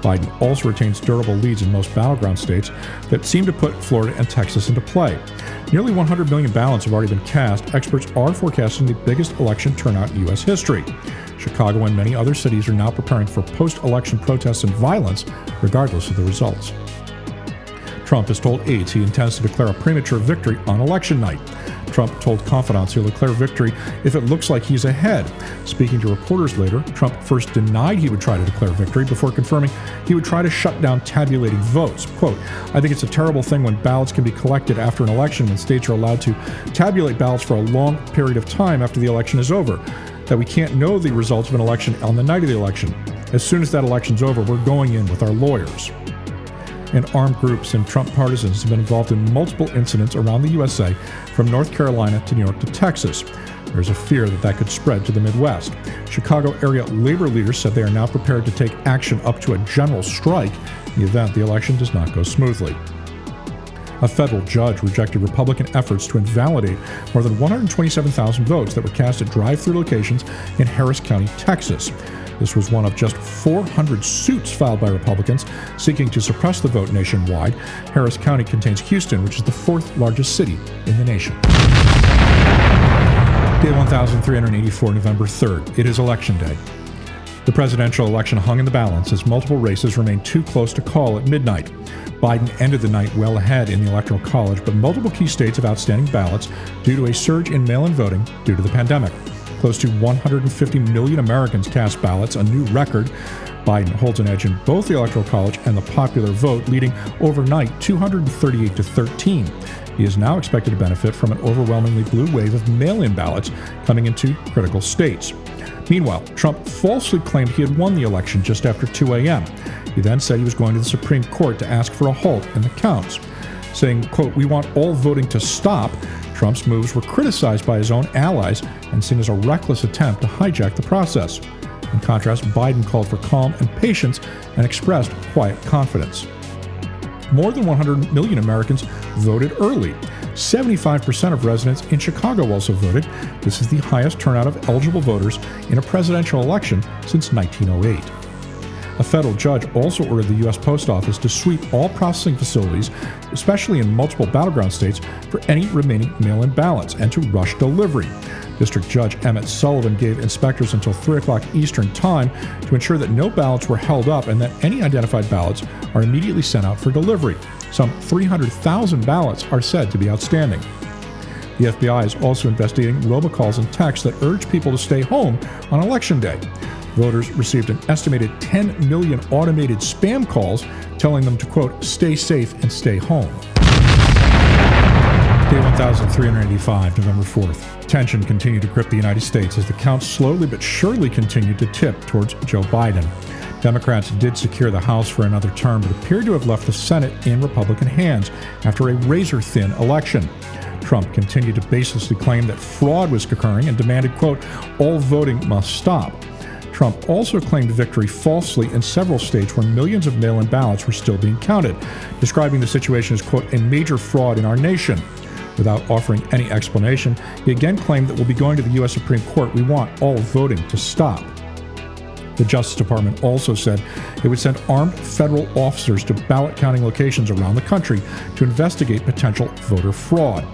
Biden also retains durable leads in most battleground states that seem to put Florida and Texas into play. Nearly 100 million ballots have already been cast. Experts are forecasting the biggest election turnout in U.S. history. Chicago and many other cities are now preparing for post election protests and violence, regardless of the results. Trump has told aides he intends to declare a premature victory on election night. Trump told confidants he'll declare victory if it looks like he's ahead. Speaking to reporters later, Trump first denied he would try to declare victory before confirming he would try to shut down tabulating votes. Quote, I think it's a terrible thing when ballots can be collected after an election when states are allowed to tabulate ballots for a long period of time after the election is over. That we can't know the results of an election on the night of the election. As soon as that election's over, we're going in with our lawyers and armed groups and Trump partisans have been involved in multiple incidents around the USA, from North Carolina to New York to Texas. There's a fear that that could spread to the Midwest. Chicago area labor leaders said they are now prepared to take action up to a general strike in the event the election does not go smoothly. A federal judge rejected Republican efforts to invalidate more than 127,000 votes that were cast at drive through locations in Harris County, Texas. This was one of just 400 suits filed by Republicans seeking to suppress the vote nationwide. Harris County contains Houston, which is the fourth largest city in the nation. Day 1384, November 3rd. It is Election Day. The presidential election hung in the balance as multiple races remained too close to call at midnight. Biden ended the night well ahead in the Electoral College, but multiple key states have outstanding ballots due to a surge in mail in voting due to the pandemic. Close to 150 million Americans cast ballots, a new record. Biden holds an edge in both the Electoral College and the popular vote, leading overnight 238 to 13. He is now expected to benefit from an overwhelmingly blue wave of mail in ballots coming into critical states. Meanwhile, Trump falsely claimed he had won the election just after 2 a.m. He then said he was going to the Supreme Court to ask for a halt in the counts. Saying, quote, we want all voting to stop, Trump's moves were criticized by his own allies and seen as a reckless attempt to hijack the process. In contrast, Biden called for calm and patience and expressed quiet confidence. More than 100 million Americans voted early. 75% of residents in Chicago also voted. This is the highest turnout of eligible voters in a presidential election since 1908. A federal judge also ordered the U.S. Post Office to sweep all processing facilities, especially in multiple battleground states, for any remaining mail in ballots and to rush delivery. District Judge Emmett Sullivan gave inspectors until 3 o'clock Eastern Time to ensure that no ballots were held up and that any identified ballots are immediately sent out for delivery. Some 300,000 ballots are said to be outstanding. The FBI is also investigating robocalls and texts that urge people to stay home on Election Day. Voters received an estimated 10 million automated spam calls telling them to, quote, stay safe and stay home. Day 1385, November 4th. Tension continued to grip the United States as the count slowly but surely continued to tip towards Joe Biden. Democrats did secure the House for another term, but appeared to have left the Senate in Republican hands after a razor thin election. Trump continued to baselessly claim that fraud was occurring and demanded, quote, all voting must stop. Trump also claimed victory falsely in several states where millions of mail in ballots were still being counted, describing the situation as, quote, a major fraud in our nation. Without offering any explanation, he again claimed that we'll be going to the U.S. Supreme Court. We want all voting to stop. The Justice Department also said it would send armed federal officers to ballot counting locations around the country to investigate potential voter fraud.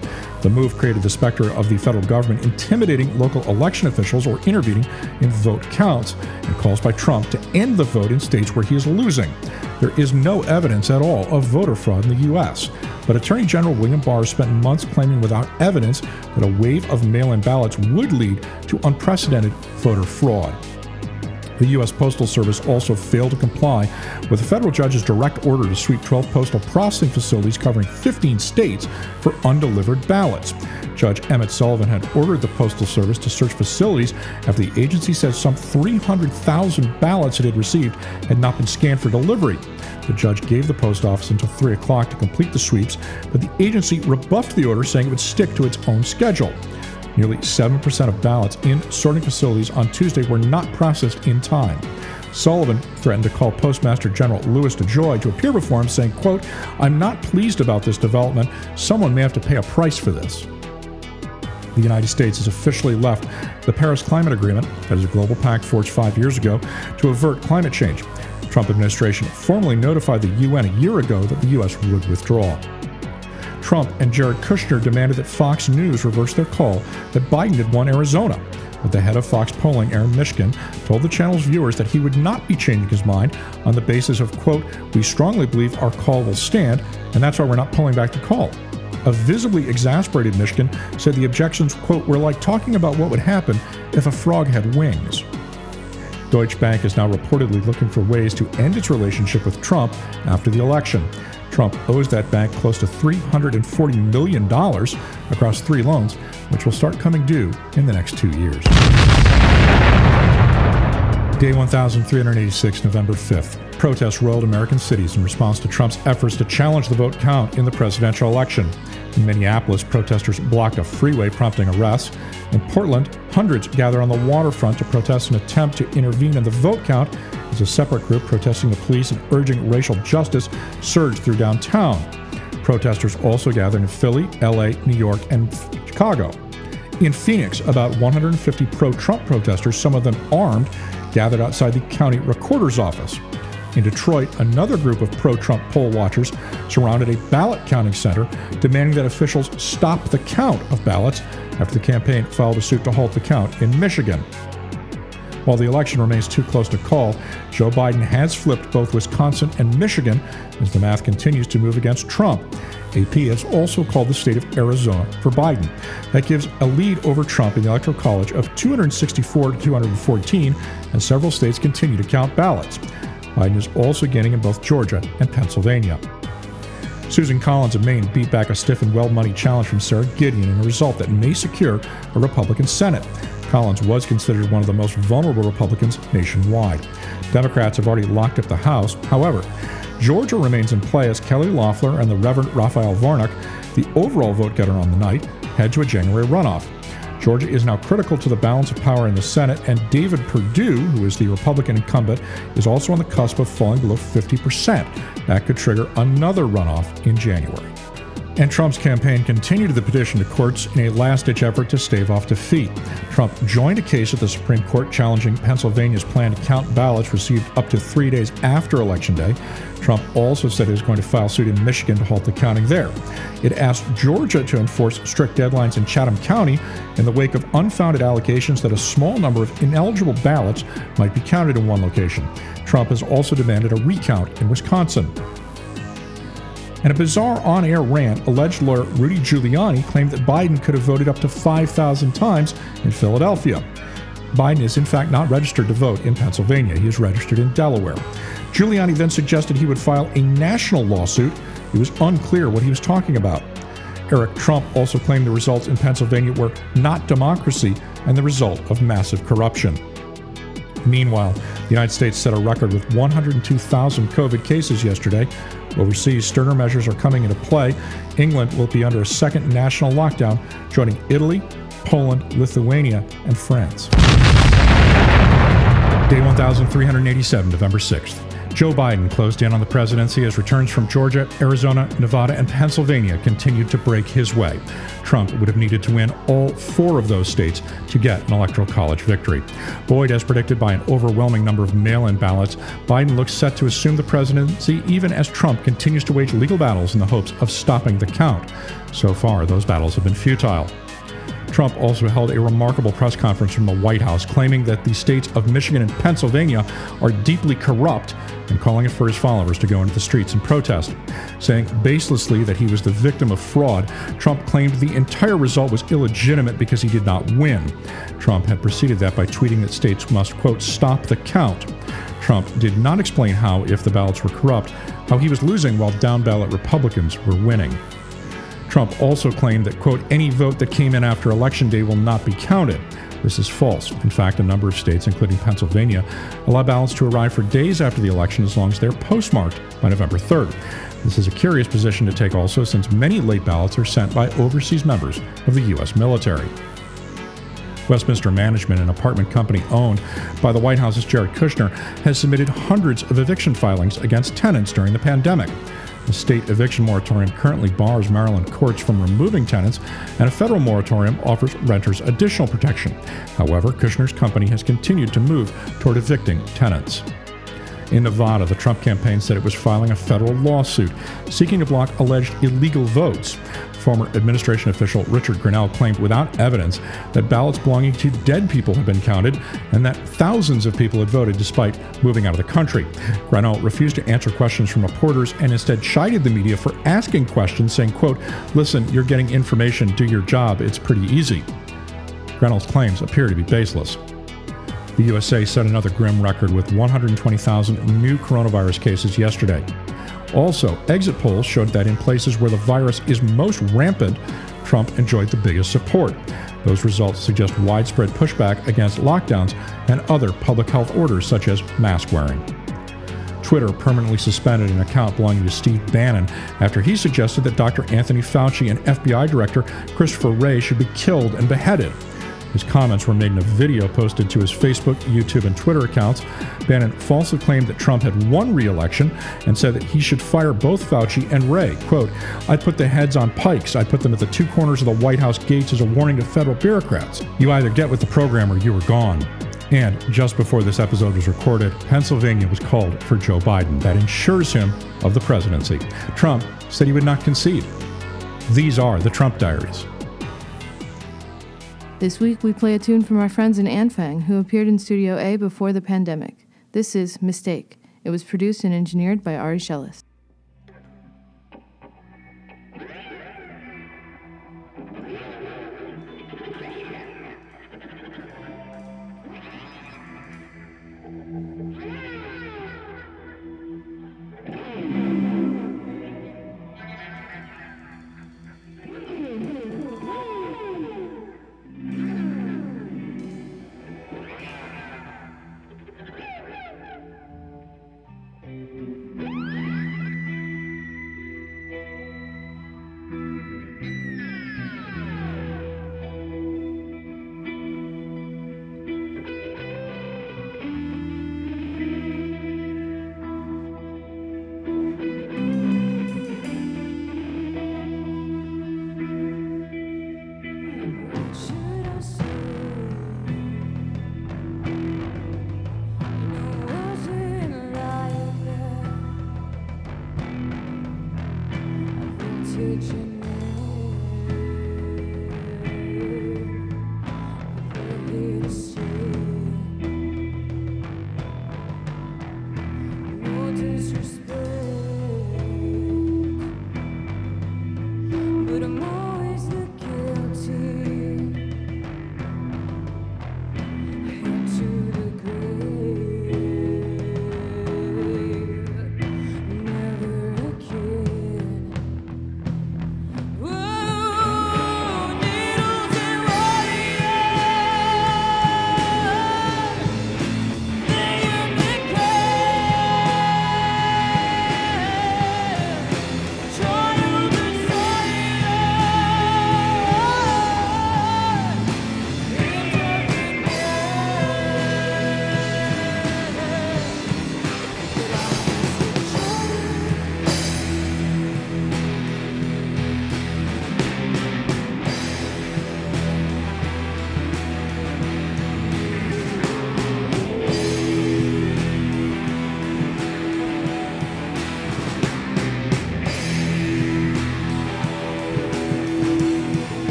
The move created the specter of the federal government intimidating local election officials or intervening in vote counts and calls by Trump to end the vote in states where he is losing. There is no evidence at all of voter fraud in the U.S., but Attorney General William Barr spent months claiming without evidence that a wave of mail in ballots would lead to unprecedented voter fraud. The U.S. Postal Service also failed to comply with a federal judge's direct order to sweep 12 postal processing facilities covering 15 states for undelivered ballots. Judge Emmett Sullivan had ordered the Postal Service to search facilities after the agency said some 300,000 ballots it had received had not been scanned for delivery. The judge gave the post office until 3 o'clock to complete the sweeps, but the agency rebuffed the order, saying it would stick to its own schedule. Nearly 7% of ballots in sorting facilities on Tuesday were not processed in time. Sullivan threatened to call Postmaster General Louis DeJoy to appear before him, saying, quote, I'm not pleased about this development. Someone may have to pay a price for this. The United States has officially left the Paris Climate Agreement, that is a global pact forged five years ago, to avert climate change. Trump administration formally notified the UN a year ago that the U.S. would withdraw. Trump and Jared Kushner demanded that Fox News reverse their call that Biden had won Arizona. But the head of Fox polling, Arnon Mishkin, told the channel's viewers that he would not be changing his mind on the basis of, quote, we strongly believe our call will stand, and that's why we're not pulling back the call. A visibly exasperated Mishkin said the objections, quote, were like talking about what would happen if a frog had wings. Deutsche Bank is now reportedly looking for ways to end its relationship with Trump after the election. Trump owes that bank close to $340 million across three loans, which will start coming due in the next two years. Day 1386, November 5th. Protests roiled American cities in response to Trump's efforts to challenge the vote count in the presidential election. In Minneapolis, protesters blocked a freeway, prompting arrests. In Portland, hundreds gather on the waterfront to protest an attempt to intervene in the vote count as a separate group protesting the police and urging racial justice surged through downtown. Protesters also gathered in Philly, LA, New York, and Chicago. In Phoenix, about 150 pro Trump protesters, some of them armed, gathered outside the county recorder's office. In Detroit, another group of pro Trump poll watchers surrounded a ballot counting center, demanding that officials stop the count of ballots after the campaign filed a suit to halt the count in Michigan. While the election remains too close to call, Joe Biden has flipped both Wisconsin and Michigan as the math continues to move against Trump. AP has also called the state of Arizona for Biden. That gives a lead over Trump in the Electoral College of 264 to 214, and several states continue to count ballots. Biden is also gaining in both Georgia and Pennsylvania. Susan Collins of Maine beat back a stiff and well moneyed challenge from Sara Gideon in a result that may secure a Republican Senate. Collins was considered one of the most vulnerable Republicans nationwide. Democrats have already locked up the House. However, Georgia remains in play as Kelly Loeffler and the Reverend Raphael Warnock, the overall vote getter on the night, head to a January runoff. Georgia is now critical to the balance of power in the Senate, and David Perdue, who is the Republican incumbent, is also on the cusp of falling below 50%. That could trigger another runoff in January. And Trump's campaign continued the petition to courts in a last ditch effort to stave off defeat. Trump joined a case at the Supreme Court challenging Pennsylvania's plan to count ballots received up to three days after Election Day. Trump also said he was going to file suit in Michigan to halt the counting there. It asked Georgia to enforce strict deadlines in Chatham County in the wake of unfounded allegations that a small number of ineligible ballots might be counted in one location. Trump has also demanded a recount in Wisconsin. In a bizarre on air rant, alleged lawyer Rudy Giuliani claimed that Biden could have voted up to 5,000 times in Philadelphia. Biden is, in fact, not registered to vote in Pennsylvania. He is registered in Delaware. Giuliani then suggested he would file a national lawsuit. It was unclear what he was talking about. Eric Trump also claimed the results in Pennsylvania were not democracy and the result of massive corruption. Meanwhile, the United States set a record with 102,000 COVID cases yesterday. Overseas, sterner measures are coming into play. England will be under a second national lockdown, joining Italy, Poland, Lithuania, and France. Day 1387, November 6th. Joe Biden closed in on the presidency as returns from Georgia, Arizona, Nevada, and Pennsylvania continued to break his way. Trump would have needed to win all four of those states to get an electoral college victory. Buoyed, as predicted by an overwhelming number of mail in ballots, Biden looks set to assume the presidency even as Trump continues to wage legal battles in the hopes of stopping the count. So far, those battles have been futile. Trump also held a remarkable press conference from the White House, claiming that the states of Michigan and Pennsylvania are deeply corrupt and calling it for his followers to go into the streets and protest. Saying baselessly that he was the victim of fraud, Trump claimed the entire result was illegitimate because he did not win. Trump had preceded that by tweeting that states must, quote, stop the count. Trump did not explain how, if the ballots were corrupt, how he was losing while down ballot Republicans were winning. Trump also claimed that, quote, any vote that came in after Election Day will not be counted. This is false. In fact, a number of states, including Pennsylvania, allow ballots to arrive for days after the election as long as they're postmarked by November 3rd. This is a curious position to take also, since many late ballots are sent by overseas members of the U.S. military. Westminster Management, an apartment company owned by the White House's Jared Kushner, has submitted hundreds of eviction filings against tenants during the pandemic. The state eviction moratorium currently bars Maryland courts from removing tenants, and a federal moratorium offers renters additional protection. However, Kushner's company has continued to move toward evicting tenants. In Nevada, the Trump campaign said it was filing a federal lawsuit seeking to block alleged illegal votes. Former administration official Richard Grenell claimed without evidence that ballots belonging to dead people had been counted and that thousands of people had voted despite moving out of the country. Grenell refused to answer questions from reporters and instead chided the media for asking questions, saying, quote, listen, you're getting information, do your job, it's pretty easy. Grenell's claims appear to be baseless. The USA set another grim record with 120,000 new coronavirus cases yesterday. Also, exit polls showed that in places where the virus is most rampant, Trump enjoyed the biggest support. Those results suggest widespread pushback against lockdowns and other public health orders such as mask wearing. Twitter permanently suspended an account belonging to Steve Bannon after he suggested that Dr. Anthony Fauci and FBI Director Christopher Wray should be killed and beheaded. His comments were made in a video posted to his Facebook, YouTube, and Twitter accounts. Bannon falsely claimed that Trump had won re election and said that he should fire both Fauci and Wray. Quote, I put the heads on pikes. I put them at the two corners of the White House gates as a warning to federal bureaucrats. You either get with the program or you are gone. And just before this episode was recorded, Pennsylvania was called for Joe Biden. That ensures him of the presidency. Trump said he would not concede. These are the Trump diaries. This week we play a tune from our friends in Anfang who appeared in Studio A before the pandemic. This is Mistake. It was produced and engineered by Ari Shellis.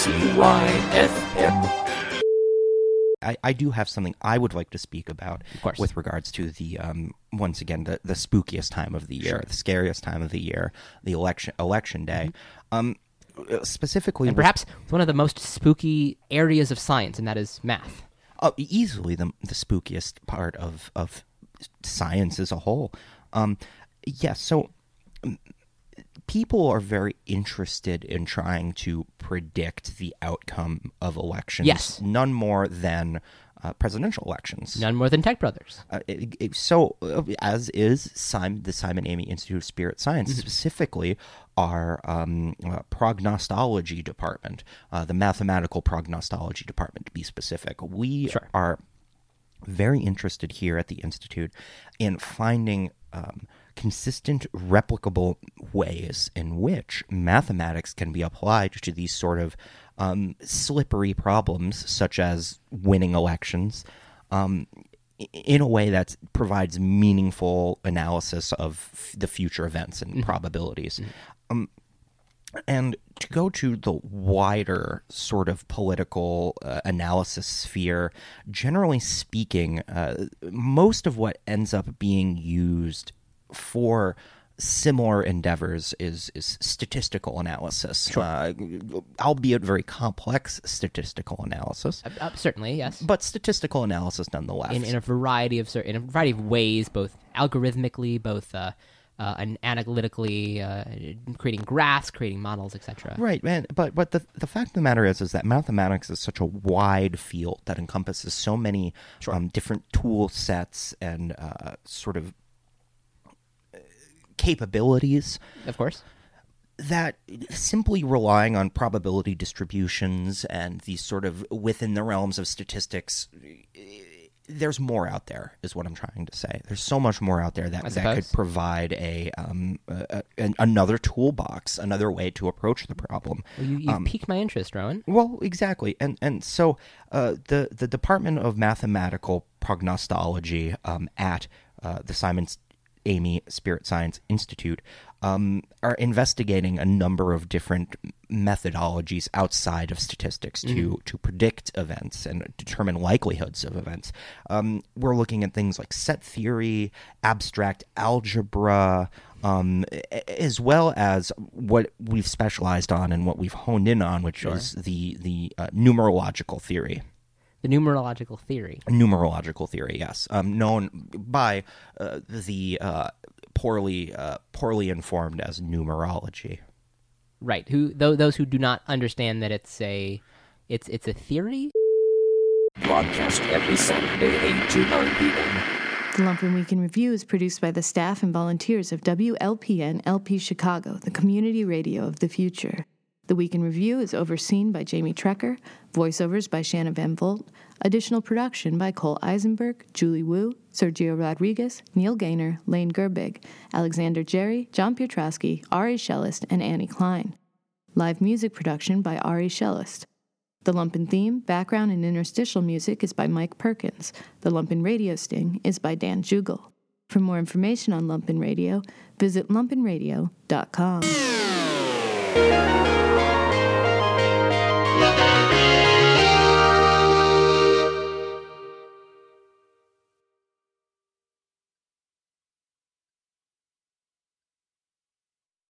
WCYFM. I, I do have something I would like to speak about Of course. with regards to the um, once again the, the spookiest time of the year, the scariest time of the year, the election election day. Um, uh, specifically, Mm-hmm. And with- perhaps one of the most spooky areas of science, and that is math. uh, easily the the spookiest part of of science as a whole. Um, yes, so um, people are very interested in trying to predict the outcome of elections. Yes. none more than uh, presidential elections. None more than Tech Brothers. Uh, it, it- so, uh, as is Simon, the Simon Amy Institute of Spirit Science, Mm-hmm. specifically our um, uh, prognosticology department, uh, the mathematical prognostology department, to be specific. We Sure. are very interested here at the Institute in finding um, consistent, replicable ways in which mathematics can be applied to these sort of um, slippery problems, such as winning elections, um, in a way that provides meaningful analysis of f- the future events and probabilities. Um, and to go to the wider sort of political uh, analysis sphere, generally speaking, uh, most of what ends up being used for similar endeavors is, is statistical analysis, uh, albeit very complex statistical analysis, Uh, uh, certainly, yes. but statistical analysis nonetheless. in, in a variety of in a variety of ways, both algorithmically, both uh, uh, and analytically, uh, creating graphs, creating models, etc. Right, man. But but the the fact of the matter is is that mathematics is such a wide field that encompasses so many um, different tool sets and uh, sort of capabilities Of course. that simply relying on probability distributions and these sort of within the realms of statistics there's more out there is what i'm trying to say there's so much more out there that, that could provide a, um, a, a another toolbox another way to approach the problem Well, you, you've Um, piqued my interest, Rowan. well, exactly, and and so uh, the the Department of Mathematical Prognostology um, at uh, the Simon Amy Spirit Science Institute um, are investigating a number of different methodologies outside of statistics to to predict events and determine likelihoods of events. Um, we're looking at things like set theory, abstract algebra, um, as well as what we've specialized on and what we've honed in on, which is the the uh, numerological theory. The numerological theory. Numerological theory, yes, um, known by uh, the uh, poorly uh, poorly informed as numerology. Right. Who tho- those who do not understand that it's a it's it's a theory. Broadcast every Saturday, 8 to 9 p.m. The Lumpen Week in Review is produced by the staff and volunteers of WLPN LP Chicago, the community radio of the future. The Week in Review is overseen by Jamie Trecker, voiceovers by Shanna Van Volt, additional production by Cole Eisenberg, Julie Wu, Sergio Rodriguez, Neil Gaynor, Lane Gerbig, Alexander Jerry, John Pietrowski, Ari Shellist, and Annie Klein. Live music production by Ari Shellist. The Lumpen theme, background, and interstitial music is by Mike Perkins. The Lumpen radio sting is by Dan Jugel. For more information on Lumpen Radio, visit lumpenradio.com.